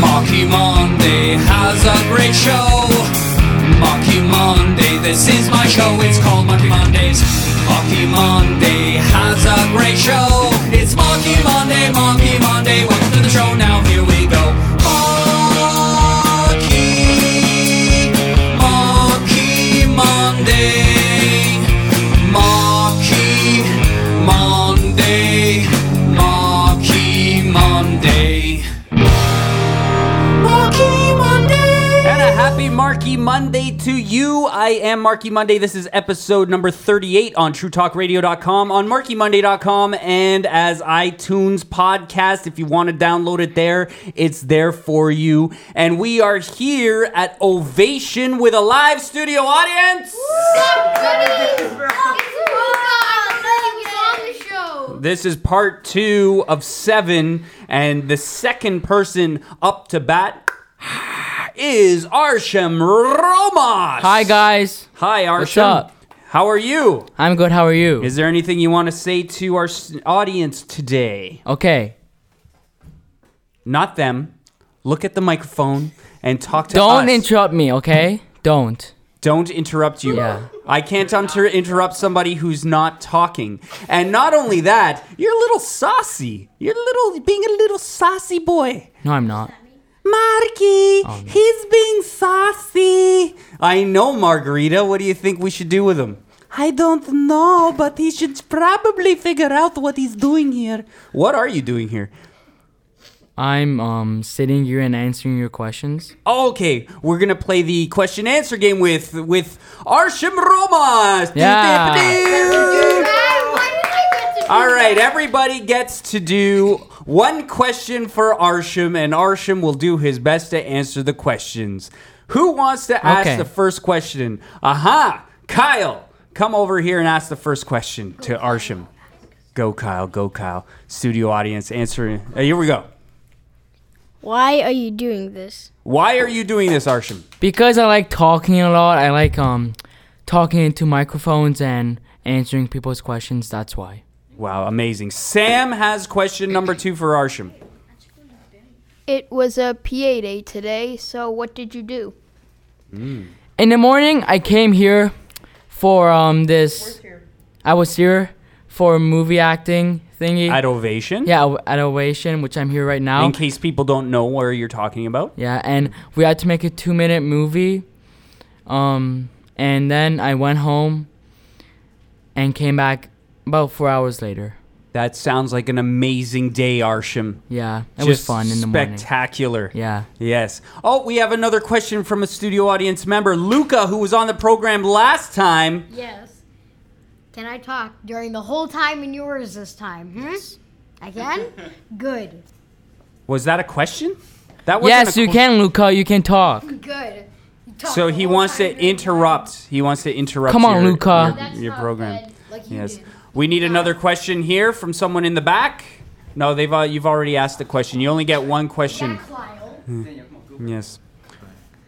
Marky Monday has a great show. Marky Monday, this is my show. It's called Marky Mondays. Marky Monday has a great show. It's Marky Monday, Marky Monday. Welcome to the show. Now here we Marky Monday to you. I am Marky Monday. This is episode number 38 on TrueTalkRadio.com, on MarkyMonday.com, and as iTunes podcast. If you want to download it there, it's there for you. And we are here at Ovation with a live studio audience. This is part two of seven, and the second person up to bat is Arsham Romas. Hi guys, Hi, Arsham. What's up? How are you? I'm good. How are you? Is there anything you want to say to our s- audience today? okay. Not them. Look at the microphone and talk to Don't us. interrupt me, okay? Don't. Don't interrupt you. Yeah. I can't inter- interrupt somebody who's not talking. And not only that, you're a little saucy. You're a little being a little saucy boy. No, I'm not. Marky, Oh, no. he's being saucy. I know, Margarita. What do you think we should do with him? I don't know, but he should probably figure out what he's doing here. What are you doing here? I'm um sitting here and answering your questions. Okay, we're gonna play the question answer game with with Arsham Romas. Yeah. All right, everybody gets to do one question for Arsham, and Arsham will do his best to answer the questions. Who wants to ask Okay. the first question? Aha! Kyle, come over here and ask the first question to Arsham. Go, Kyle. Go, Kyle. Studio audience, answer. Uh, here we go. Why are you doing this? Why are you doing this, Arsham? Because I like talking a lot. I like um talking into microphones and answering people's questions. That's why. Wow, amazing. Sam has question number two for Arsham. It was a PA day today, so what did you do? In the morning, I came here for um this. I was here for a movie acting thingy. At Ovation? yeah, at Ovation, which I'm here right now. In case people don't know where you're talking about. Yeah, and we had to make a two minute movie. Um, and then I went home and came back about four hours later. That sounds like an amazing day, Arsham. Yeah, it was fun in the morning. Spectacular. Yeah. Yes. Oh, we have another question from a studio audience member, Luca, who was on the program last time. Yes. Can I talk during the whole time and yours this time? Hmm? I can? Good. Was that a question? That wasn't Yes, a you que- can, Luca. You can talk. Good. Talk So he wants to time interrupt. He wants to interrupt. Come on, your, Luca. Your, That's your not program. good, like you yes. did. We need another question here from someone in the back. No, they've uh, you've already asked the question. You only get one question. That's Yes.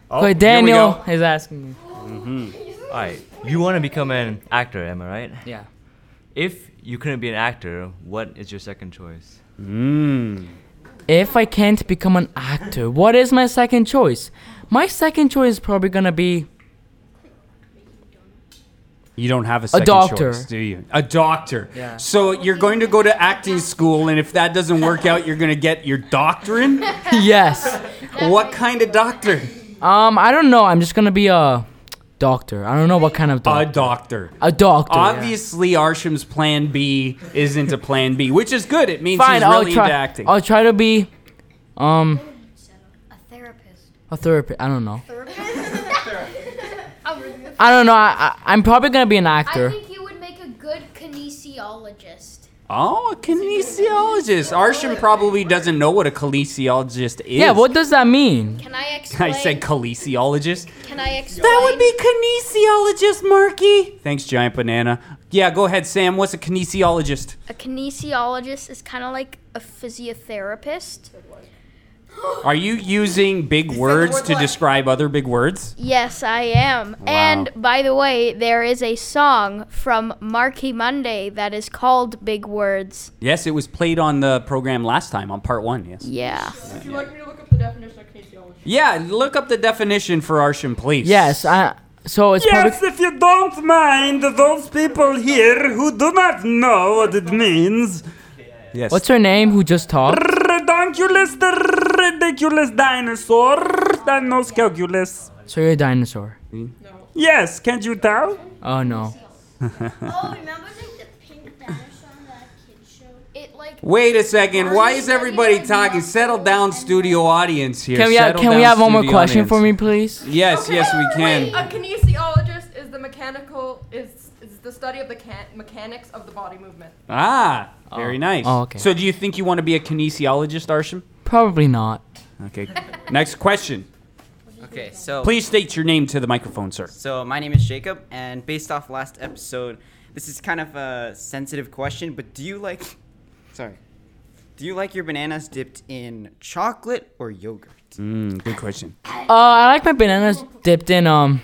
Oh, here Daniel is asking me. Alright, you want to become an actor, am I right? Yeah. If you couldn't be an actor, what is your second choice? Mm. If I can't become an actor, what is my second choice? My second choice is probably gonna be You don't have a second doctor. choice, do you? A doctor. Yeah. So you're going to go to acting school, and if that doesn't work out, you're going to get your doctorate. yes. what kind of doctor? Um, I don't know. I'm just gonna be a doctor. I don't know what kind of doctor. A doctor. doctor. A doctor. yeah. Obviously, Arsham's plan B isn't a plan B, which is good. It means Fine. he's I'll really try. into acting. I'll try to be, um, A therapist. a therapist. I don't know. I don't know. I, I I'm probably gonna be an actor. I think you would make a good kinesiologist. oh, a kinesiologist. Arsham probably doesn't know what a kinesiologist is. Yeah. What does that mean? Can I explain? I said kinesiologist. Can I explain? That would be kinesiologist, Marky. Thanks, Giant Banana. Yeah, go ahead, Sam. What's a kinesiologist? A kinesiologist is kind of like a physiotherapist. Are you using big words to describe other big words? Yes, I am. And by the way, there is a song from Marky Monday that is called Big Words. Yes, it was played on the program last time on part one. Yes. Yeah. Would you like me to look up the definition of kinesiology. Yeah, look up the definition for Arsham, please. Yes, I. So it's Yes, public. if you don't mind, those people here who do not know what it means. Yes. What's her name? Who just talked? Redonculus, the ridiculous dinosaur, that knows calculus. So you're a dinosaur. Yes, can't you tell? Oh no. Oh, remember the pink dinosaur on that kid's show? It like Wait a second. Why is everybody talking? Settle down, studio audience here. Can we have, Settle can we down, have one more studio question for audience. me, please? Yes, yes, we can. A kinesiologist is the mechanical is is the study of the can- mechanics of the body movement. Ah, very nice. Oh, okay. So, do you think you want to be a kinesiologist, Arsham? Probably not. Okay. Next question. Okay, so Please state your name to the microphone, sir. so my name is Jacob, and based off last episode, this is kind of a sensitive question, but do you like, sorry, do you like your bananas dipped in chocolate or yogurt? Mm, good question. Uh, I like my bananas dipped in um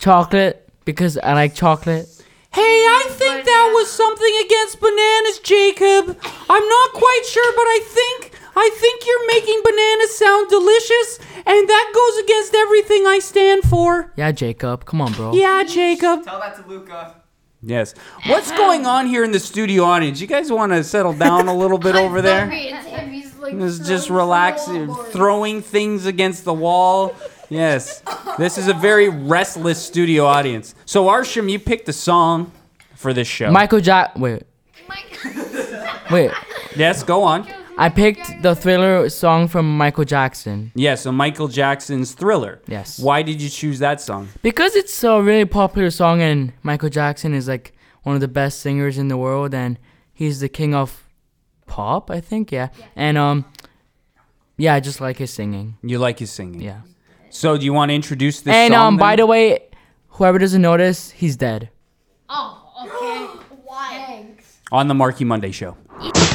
chocolate because I like chocolate. Hey, I think that was something against bananas, Jacob. I'm not quite sure, but I think I think you're making bananas sound delicious, and that goes against everything I stand for. Yeah, Jacob. Come on, bro. Yeah, Jacob. Tell that to Luca. Yes. What's going on here in the studio audience? You guys want to settle down a little bit over there? He's like Just, just relax, throwing things against the wall. Yes. This is a very restless studio audience. So, Arsham, you picked a song for this show. Michael Jack. Wait. Wait. Yes, go on. I picked the Thriller song from Michael Jackson Yeah, so Michael Jackson's Thriller. Yes. Why did you choose that song? because it's a really popular song, and Michael Jackson is like one of the best singers in the world, and he's the king of pop, I think. Yeah. And um, yeah, I just like his singing. You like his singing. Yeah. So, do you want to introduce this and song? um, by then? the way, whoever doesn't notice, he's dead. Oh, okay. Why? Thanks. on the Marky Monday show.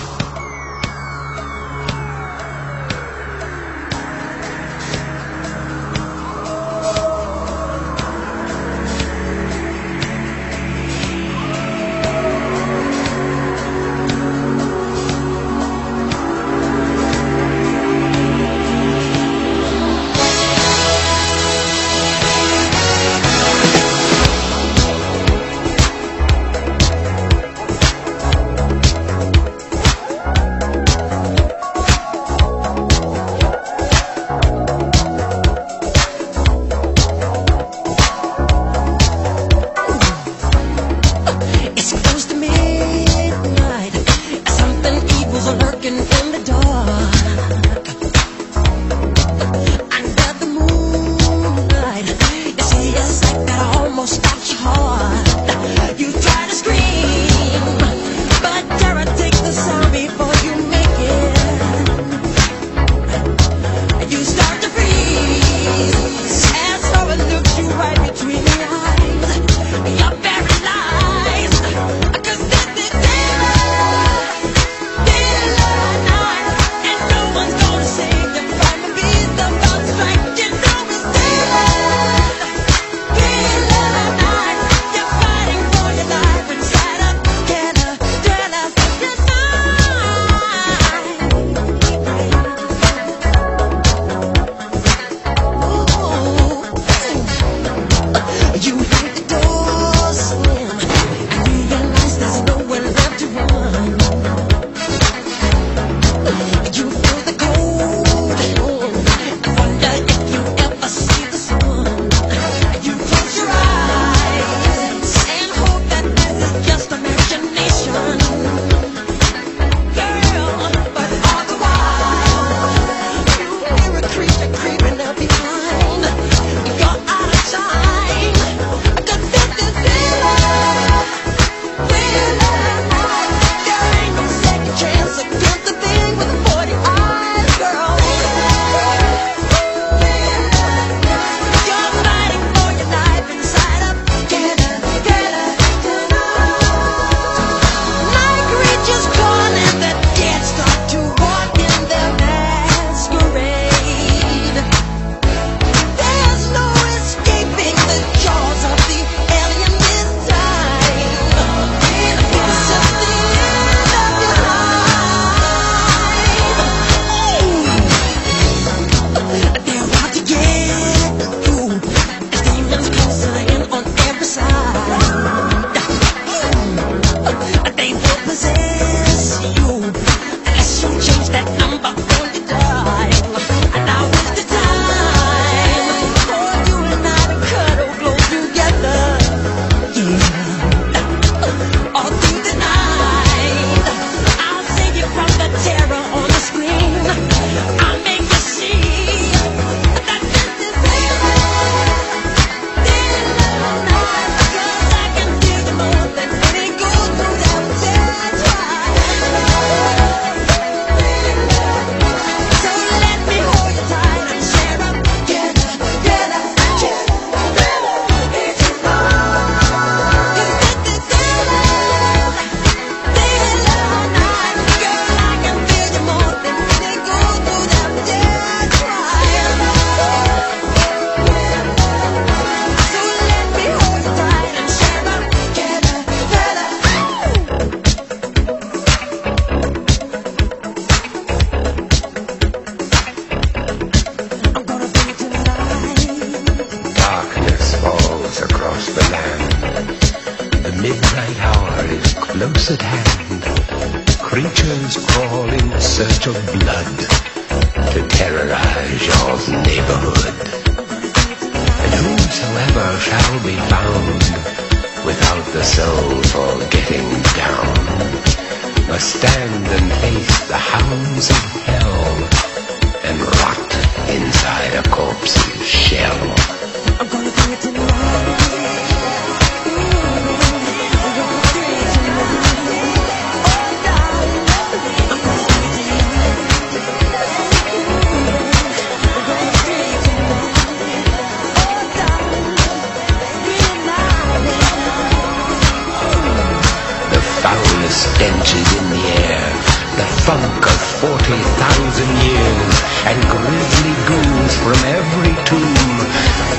foulest stench is in the air, the funk of 40,000 years, and grisly ghouls from every tomb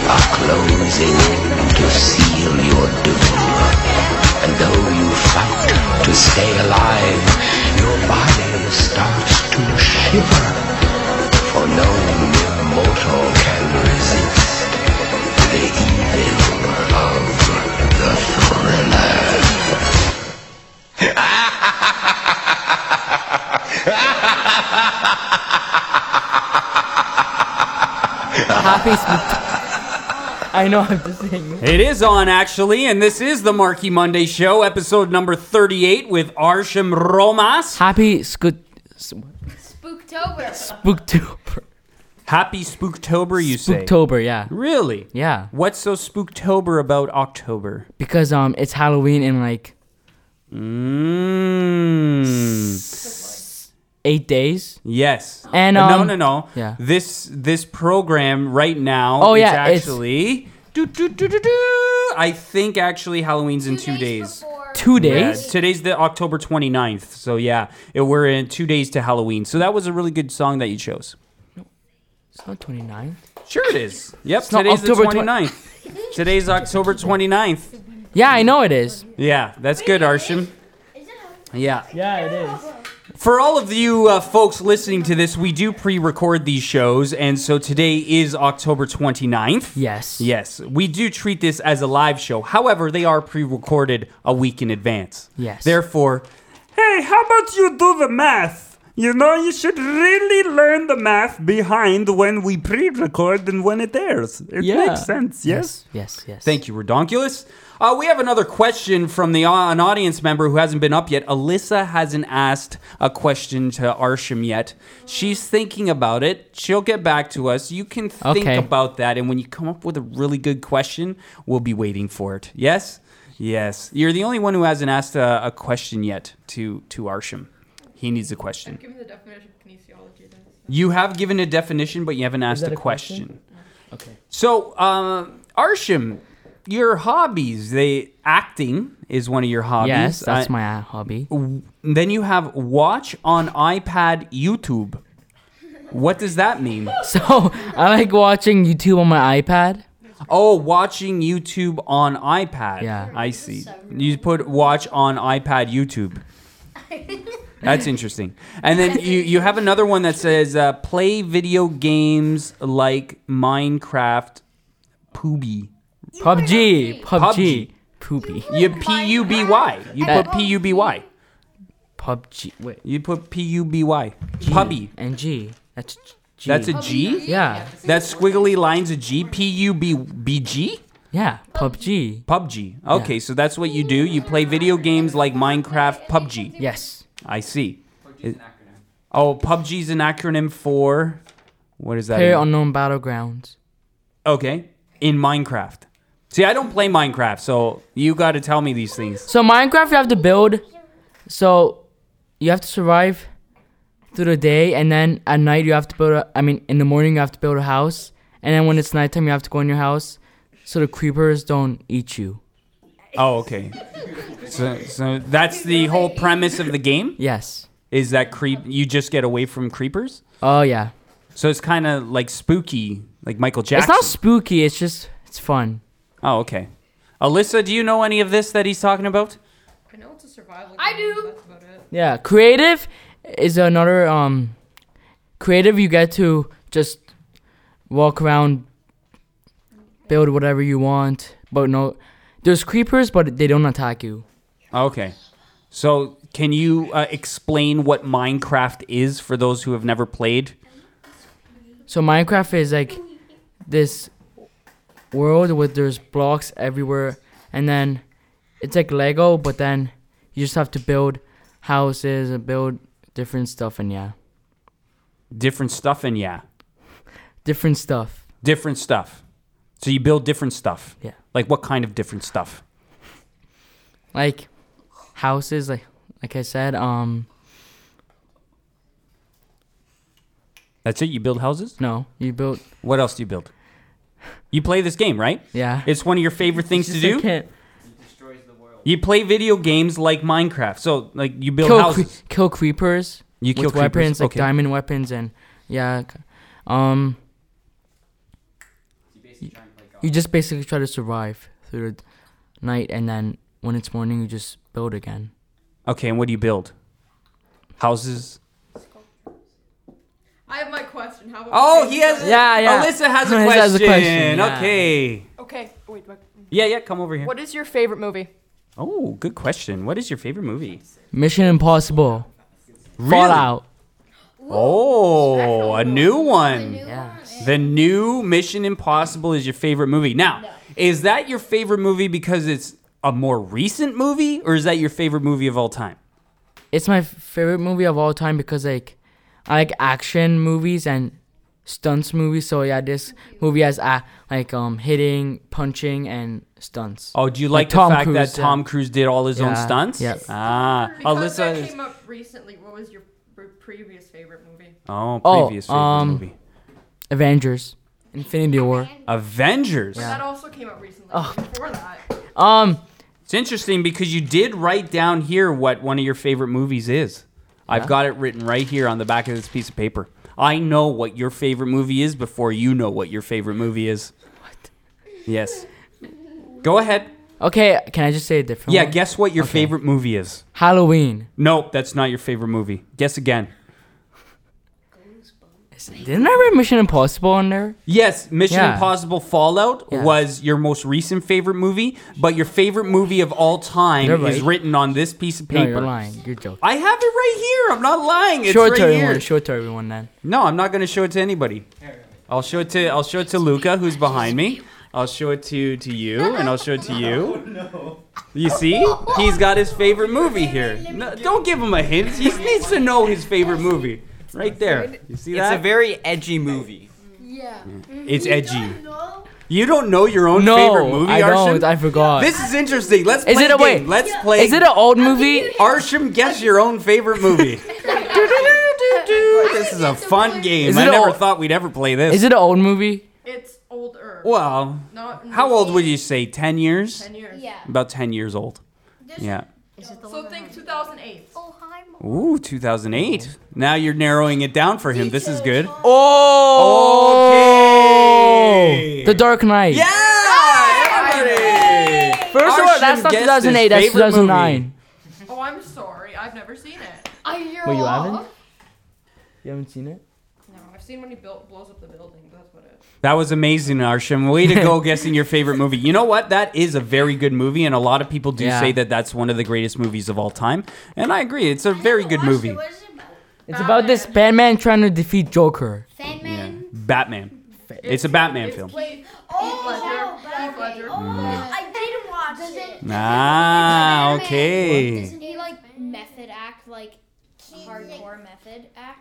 are closing in to seal your doom. And though you fight to stay alive, your body starts to shiver, for no mortal can resist the evil of the thriller. Happy Spook- I know, I'm just saying. It is on actually, and this is the Marky Monday Show, episode number 38 with Arsham Romas. Happy Scoot. Spooktober. Spooktober. Happy Spooktober, you say? Spooktober, yeah. Really? Yeah. What's so Spooktober about October? Because um, it's Halloween and like Mm. Eight days. Yes. And, Uh, no, um, no, no. yeah. This this program right now. Oh, it's yeah, it's- actually. do, do, do, do, do. I think actually Halloween's in two days. Two Yeah, days. today's the October 29th. So yeah, it, we're in two days to Halloween. So that was a really good song that you chose. It's not 29. Sure it is. Yep, It's not today's October the twen- 29th. today's October 29th. Yeah, I know it is. Yeah, that's good, Arsham. Yeah. Yeah, it is. For all of you uh, folks listening to this, we do pre record these shows, and so today is October 29th. Yes. Yes, we do treat this as a live show. However, they are pre recorded a week in advance. Yes. Therefore, Hey, how about you do the math? You know, you should really learn the math behind when we pre record and when it airs. It Yeah. makes sense, yes? Yes, yes. Thank you, Redonkulous. Uh, we have another question from the uh, an audience member who hasn't been up yet. Alyssa hasn't asked a question to Arsham yet. She's thinking about it. She'll get back to us. You can think Okay. about that, and when you come up with a really good question, we'll be waiting for it. Yes, yes. You're the only one who hasn't asked a, a question yet to to Arsham. He needs a question. Give me the definition of kinesiology then. You have given a definition, but you haven't asked a a question? question. Okay. So, uh, Arsham, your hobbies, they acting is one of your hobbies. Yes, that's I- my uh, hobby. Then you have watch on iPad YouTube. What does that mean? So I like watching YouTube on my iPad. Oh, watching YouTube on iPad. Yeah. I see. You put watch on iPad YouTube. That's interesting. And then you, you have another one that says uh, play video games like Minecraft Pooby. PUBG, PUBG, PUBG. poopy. You P U B Y. You put P U B Y. PUBG. Wait. You put P U B Y. Pubby. And G. That's G. That's a G? Yeah. That squiggly line's a G. P U B B G? Yeah. PUBG. PUBG. Okay, so that's what you do. You play video games like Minecraft PUBG. Yes. I see. Is- Oh, PUBG's an acronym for what is that? Player mean? Unknown Battlegrounds. Okay, in Minecraft. See, I don't play Minecraft, so you got to tell me these things. So Minecraft, you have to build. So you have to survive through the day, and then at night you have to build. A, I mean, in the morning you have to build a house, and then when it's nighttime you have to go in your house, so the creepers don't eat you. Oh, okay. So, so that's the whole premise of the game. Yes. Is that creep? You just get away from creepers. Oh yeah. So it's kind of like spooky, like Michael Jackson. It's not spooky. It's just it's fun. Oh, okay. Alyssa, do you know any of this that he's talking about? I know it's a survival game. I do. That's about it. Yeah. Creative is another um. Creative, you get to just walk around, build whatever you want, but no, there's creepers, but they don't attack you. Okay. So can you uh, explain what Minecraft is for those who have never played? So Minecraft is like this world where there's blocks everywhere, and then it's like Lego, but then you just have to build houses and build different stuff, and yeah, Different stuff and yeah, different stuff. different stuff. So you build different stuff. Yeah. Like what kind of different stuff? Like houses, like like I said, um, That's it. You build houses. no, you build What else do you build? You play this game, right? yeah. It's one of your favorite things to do. can't- It destroys the world. You play video games like Minecraft. So like you build kill cre- houses. kill creepers. You kill with creepers, weapons like okay. diamond weapons and yeah, c- um. You, you just basically try to survive through the night, and then when it's morning, you just build again. Okay, and what do you build? Houses. I have my question. How about Oh, he has. the- Yeah, yeah. Alyssa has a Alyssa question. has a question, yeah. Okay. Okay. Wait. What, Yeah, yeah. Come over here. what is your favorite movie? Oh, good question. What is your favorite movie? Mission Impossible, Really? Fallout. Oh, a new one. Yeah. The new Mission Impossible is your favorite movie. Now, is that your favorite movie because it's a more recent movie, or is that your favorite movie of all time? It's my favorite movie of all time because like I like action movies and stunts movies. So yeah, this movie has uh, like um hitting, punching, and stunts. Oh, do you Like like, Tom the fact Cruise, that Tom. Cruise did all his own stunts? yeah. Ah, Because Alyssa that is. came up recently. What was your previous favorite movie? Oh, Oh, previous favorite um, movie. Avengers, Infinity War. Avengers. That also came out recently. Oh. Before that. Um, It's interesting because you did write down here what one of your favorite movies is. I've got it written right here on the back of this piece of paper. I know what your favorite movie is before you know what your favorite movie is. What? Yes. Go ahead. okay, can I just say a different Yeah, one? guess what your Okay. favorite movie is. Halloween. Nope, that's not your favorite movie. Guess again. Didn't I read Mission Impossible on there? Yes, Mission Yeah. Impossible Fallout Yeah. was your most recent favorite movie, but your favorite movie of all time You're is right. written on this piece of No, paper. you're lying. You're joking. I have it right here. I'm not lying. It's show it right to everyone. here. Show it to everyone then. No, I'm not going to show it to anybody. I'll show it to I'll show it to Luca, who's behind me. I'll show it to to you, and I'll show it to you. Oh, no. You see, he's got his favorite movie here. No, don't give him a hint. He needs to know his favorite movie. Right there. You see It's that? a very edgy movie. Yeah. Mm-hmm. it's edgy. You don't know your own No, favorite movie, I Arsham? don't. I forgot. This is interesting. Let's play Is it a a- wait. Let's play. Is it an old movie? Arsham? Guess your own favorite movie. this is a fun game. Is I it never old- thought we'd ever play this. Is it an old movie? It's older. Well, Not how old would you say? Ten years? Ten years. Yeah. About ten years old. Yeah. So think 2008. Oh. Ooh, 2008. Now you're narrowing it down for him. This is good. Oh. Okay. The Dark Knight. Yeah, everybody. First of all, that's not 2008. That's favorite 2009. Oh, I'm sorry. I've never seen it. I hear Wait, you haven't? You haven't seen it? No, I've seen when he built, blows up the building. but That's what it. That was amazing, Arsham. Way to go guessing your favorite movie. You know what? That is a very good movie, and a lot of people do Yeah. say that that's one of the greatest movies of all time. And I agree. It's a very good movie. What is it about? It's about this Batman trying to defeat Joker. Sandman? Batman. It's a Batman It's film. played Oh, Heath Ledger. Heath Ledger. I didn't watch it. Ah, okay. Doesn't he like method act like hardcore method act?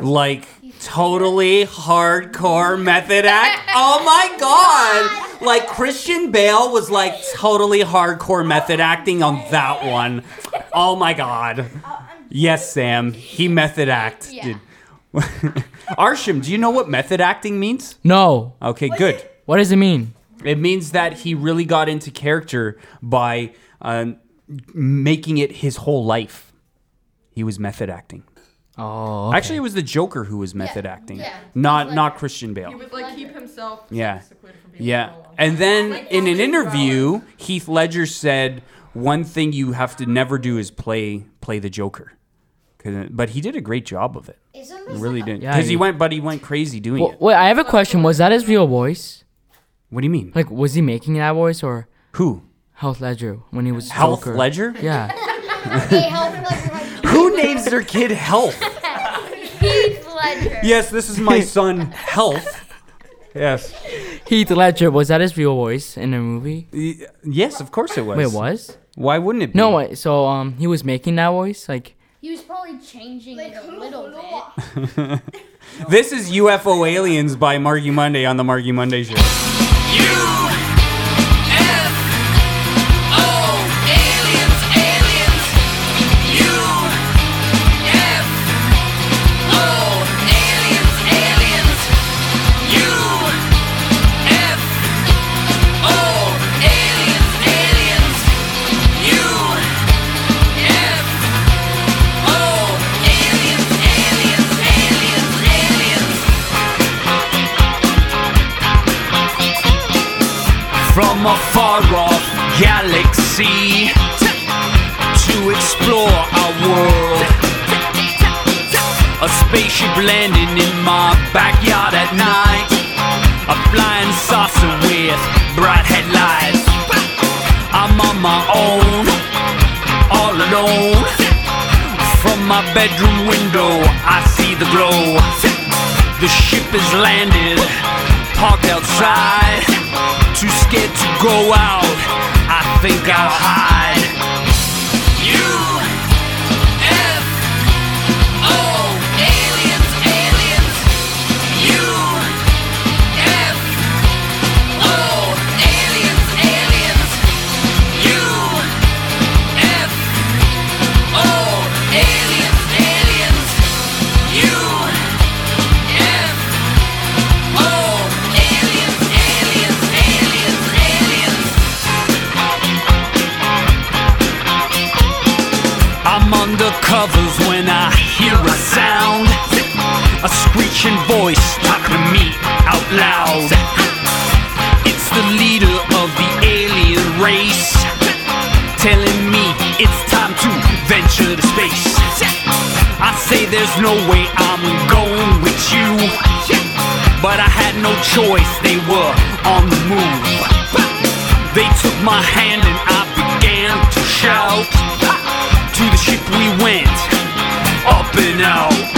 Like totally hardcore method act. Oh my god! Like Christian Bale was like totally hardcore method acting on that one. Oh my god. Yes, Sam. He method act. Yeah. Arsham, do you know what method acting means? No. Okay, good. What does it mean? It means that he really got into character by um, making it his whole life. He was method acting. Oh. Actually, it was the Joker who was method acting, yeah. not not Christian Bale. He would like keep himself. Yeah. from people Yeah. for a long And then Like in an Colin interview, Heath Ledger said one thing you have to never do is play play the Joker. Uh, but he did a great job of it. Isn't He really like a- did. Yeah, Because he he- went, but he went crazy doing Well, it. wait, I have a question. Was that his real voice? What do you mean? Like, was he making that voice or Who? Heath Ledger when he was Health Joker? Ledger? Yeah. Hey, help, like, like, Who names their kid Health? Heath Ledger. Ledger. Yes, this is my son, Health. Yes. Heath Ledger was that his real voice in the movie? Y- Yes, of course it was. Wait, it was? Why wouldn't it be? No, wait. So um, he was making that voice like. He was probably changing it a little bit. This is UFO Aliens by Marky Monday on the Marky Monday Show. From spaceship landing in my backyard at night. A flying saucer with bright headlights. I'm on my own, all alone. From my bedroom window, I see the glow. The ship is landed, parked outside. Too scared to go out, I think I'll hide. Covers when I hear a sound. A screeching voice talking to me out loud. It's the leader of the alien race telling me it's time to venture to space. I say there's no way I'm going with you. But I had no choice, they were on the move. They took my hand and I began to shout. To the ship we went, up and out.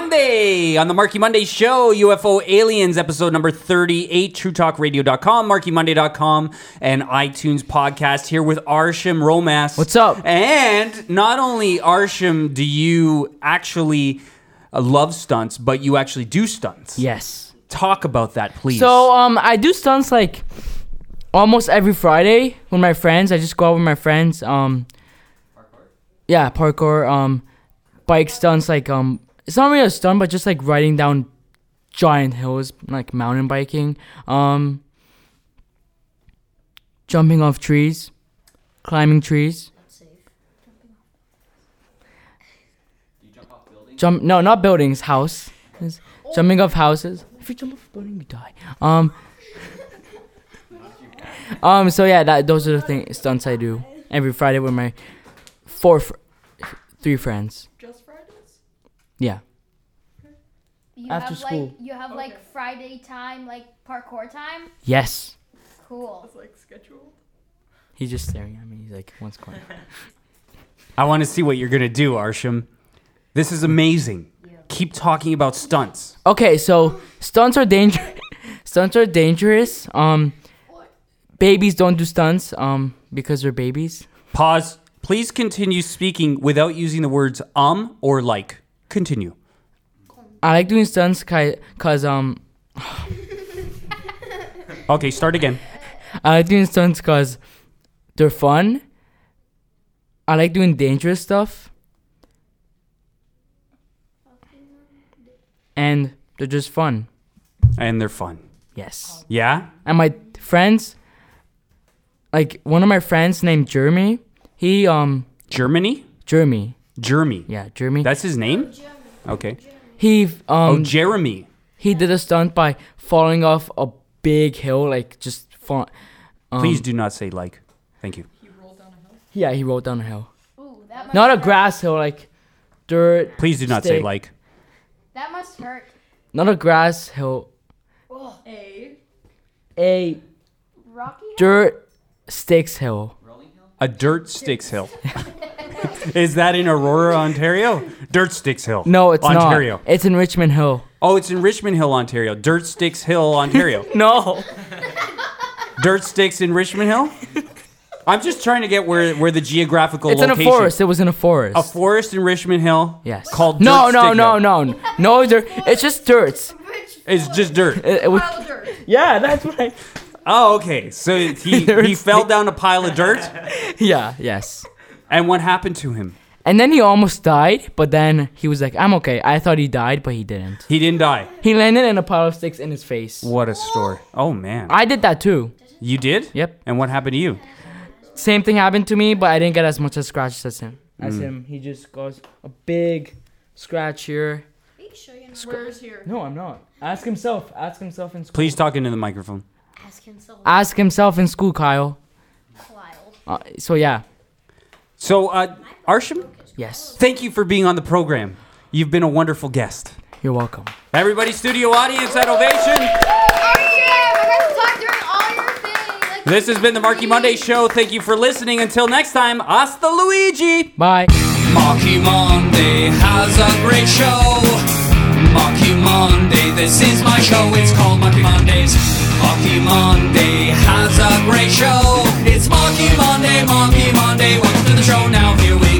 Monday on the Marky Monday Show, UFO Aliens, episode number 38, TrueTalkRadio.com, MarkyMonday.com, and iTunes podcast here with Arsham Romas. What's up? And not only, Arsham, do you actually uh, love stunts, but you actually do stunts. Yes. Talk about that, please. So um, I do stunts like almost every Friday with my friends. I just go out with my friends. Um, parkour? yeah, parkour. Um, bike stunts like um, it's not really a stunt, but just like riding down giant hills, like mountain biking. Um, jumping off trees, climbing trees. Jump? No, not buildings. House. Jumping off houses. If you jump off a building, you die. Um. Um. So yeah, that those are the things stunts I do every Friday with my four, fr- three friends. Just Fridays? Yeah. You After have school. like you have like Friday time, like parkour time. Yes. Cool. It's like scheduled. He's just staring at me. He's like, "What's going?" on? I want to see what you're gonna do, Arsham. This is amazing. Keep talking about stunts. Okay, so stunts are dangerous. stunts are dangerous. Um, babies don't do stunts. Um, because they're babies. Pause. Please continue speaking without using the words um or like. Continue. I like doing stunts cause um, Okay, start again. I like doing stunts cause they're fun. I like doing dangerous stuff. And they're just fun. And they're fun. Yes. Yeah? And my friends, like one of my friends named Jeremy, he um Germany? Jeremy. Jeremy. Yeah, Jeremy. That's his name? Okay. He um Oh, Jeremy. he did a stunt by falling off a big hill, like just fall. Um, Please do not say like. Thank you. He rolled down a hill. Yeah, he rolled down a hill. Ooh, that must Not a hurt. grass hill, like dirt. Please do not say stick. like. That must hurt. Not a grass hill. A. A Rocky. dirt sticks hill. A dirt sticks hill. is that in Aurora, Ontario? Dirt Sticks Hill. No, it's Ontario. not. It's in Richmond Hill. Oh, it's in Richmond Hill, Ontario. Dirt Sticks Hill, Ontario. No. Dirt Sticks in Richmond Hill? I'm just trying to get where where the geographical It's in a forest. It was in a forest. A forest in Richmond Hill. Yes. Called no, Dirt no, Stick no, Hill. no, no, no. Dirt. It's just dirt. It's just dirt. It- it was- Pile of dirt. yeah, that's right. Oh, okay. So he he fell down a pile of dirt, Yeah. Yes. And what happened to him? And then he almost died, but then he was like, "I'm okay." I thought he died, but he didn't. He didn't die. He landed in a pile of sticks in his face. What a story. Oh man. I did that too. You did? Yep. And what happened to you? Same thing happened to me, but I didn't get as much as scratches as him. As Mm. him, he just goes a big scratch here. Where's here? No, I'm not. Ask himself. Ask himself in school. Please talk into the microphone. Ask himself. Ask himself in school, Kyle. Lyle. Uh, so yeah. So, uh, Arsham, Yes. thank you for being on the program. You've been a wonderful guest. You're welcome. Everybody, studio audience at Ovation. Yeah, I got to talk during all your things. Like, This has been the Marky Monday Show. Thank you for listening. Until next time, hasta Luigi. Bye. Marky Monday has a great show. Marky Monday, this is my show. It's called Marky Mondays. Marky Monday has a great show. It's Marky Monday, Marky Monday. Welcome to the show now. Here we go.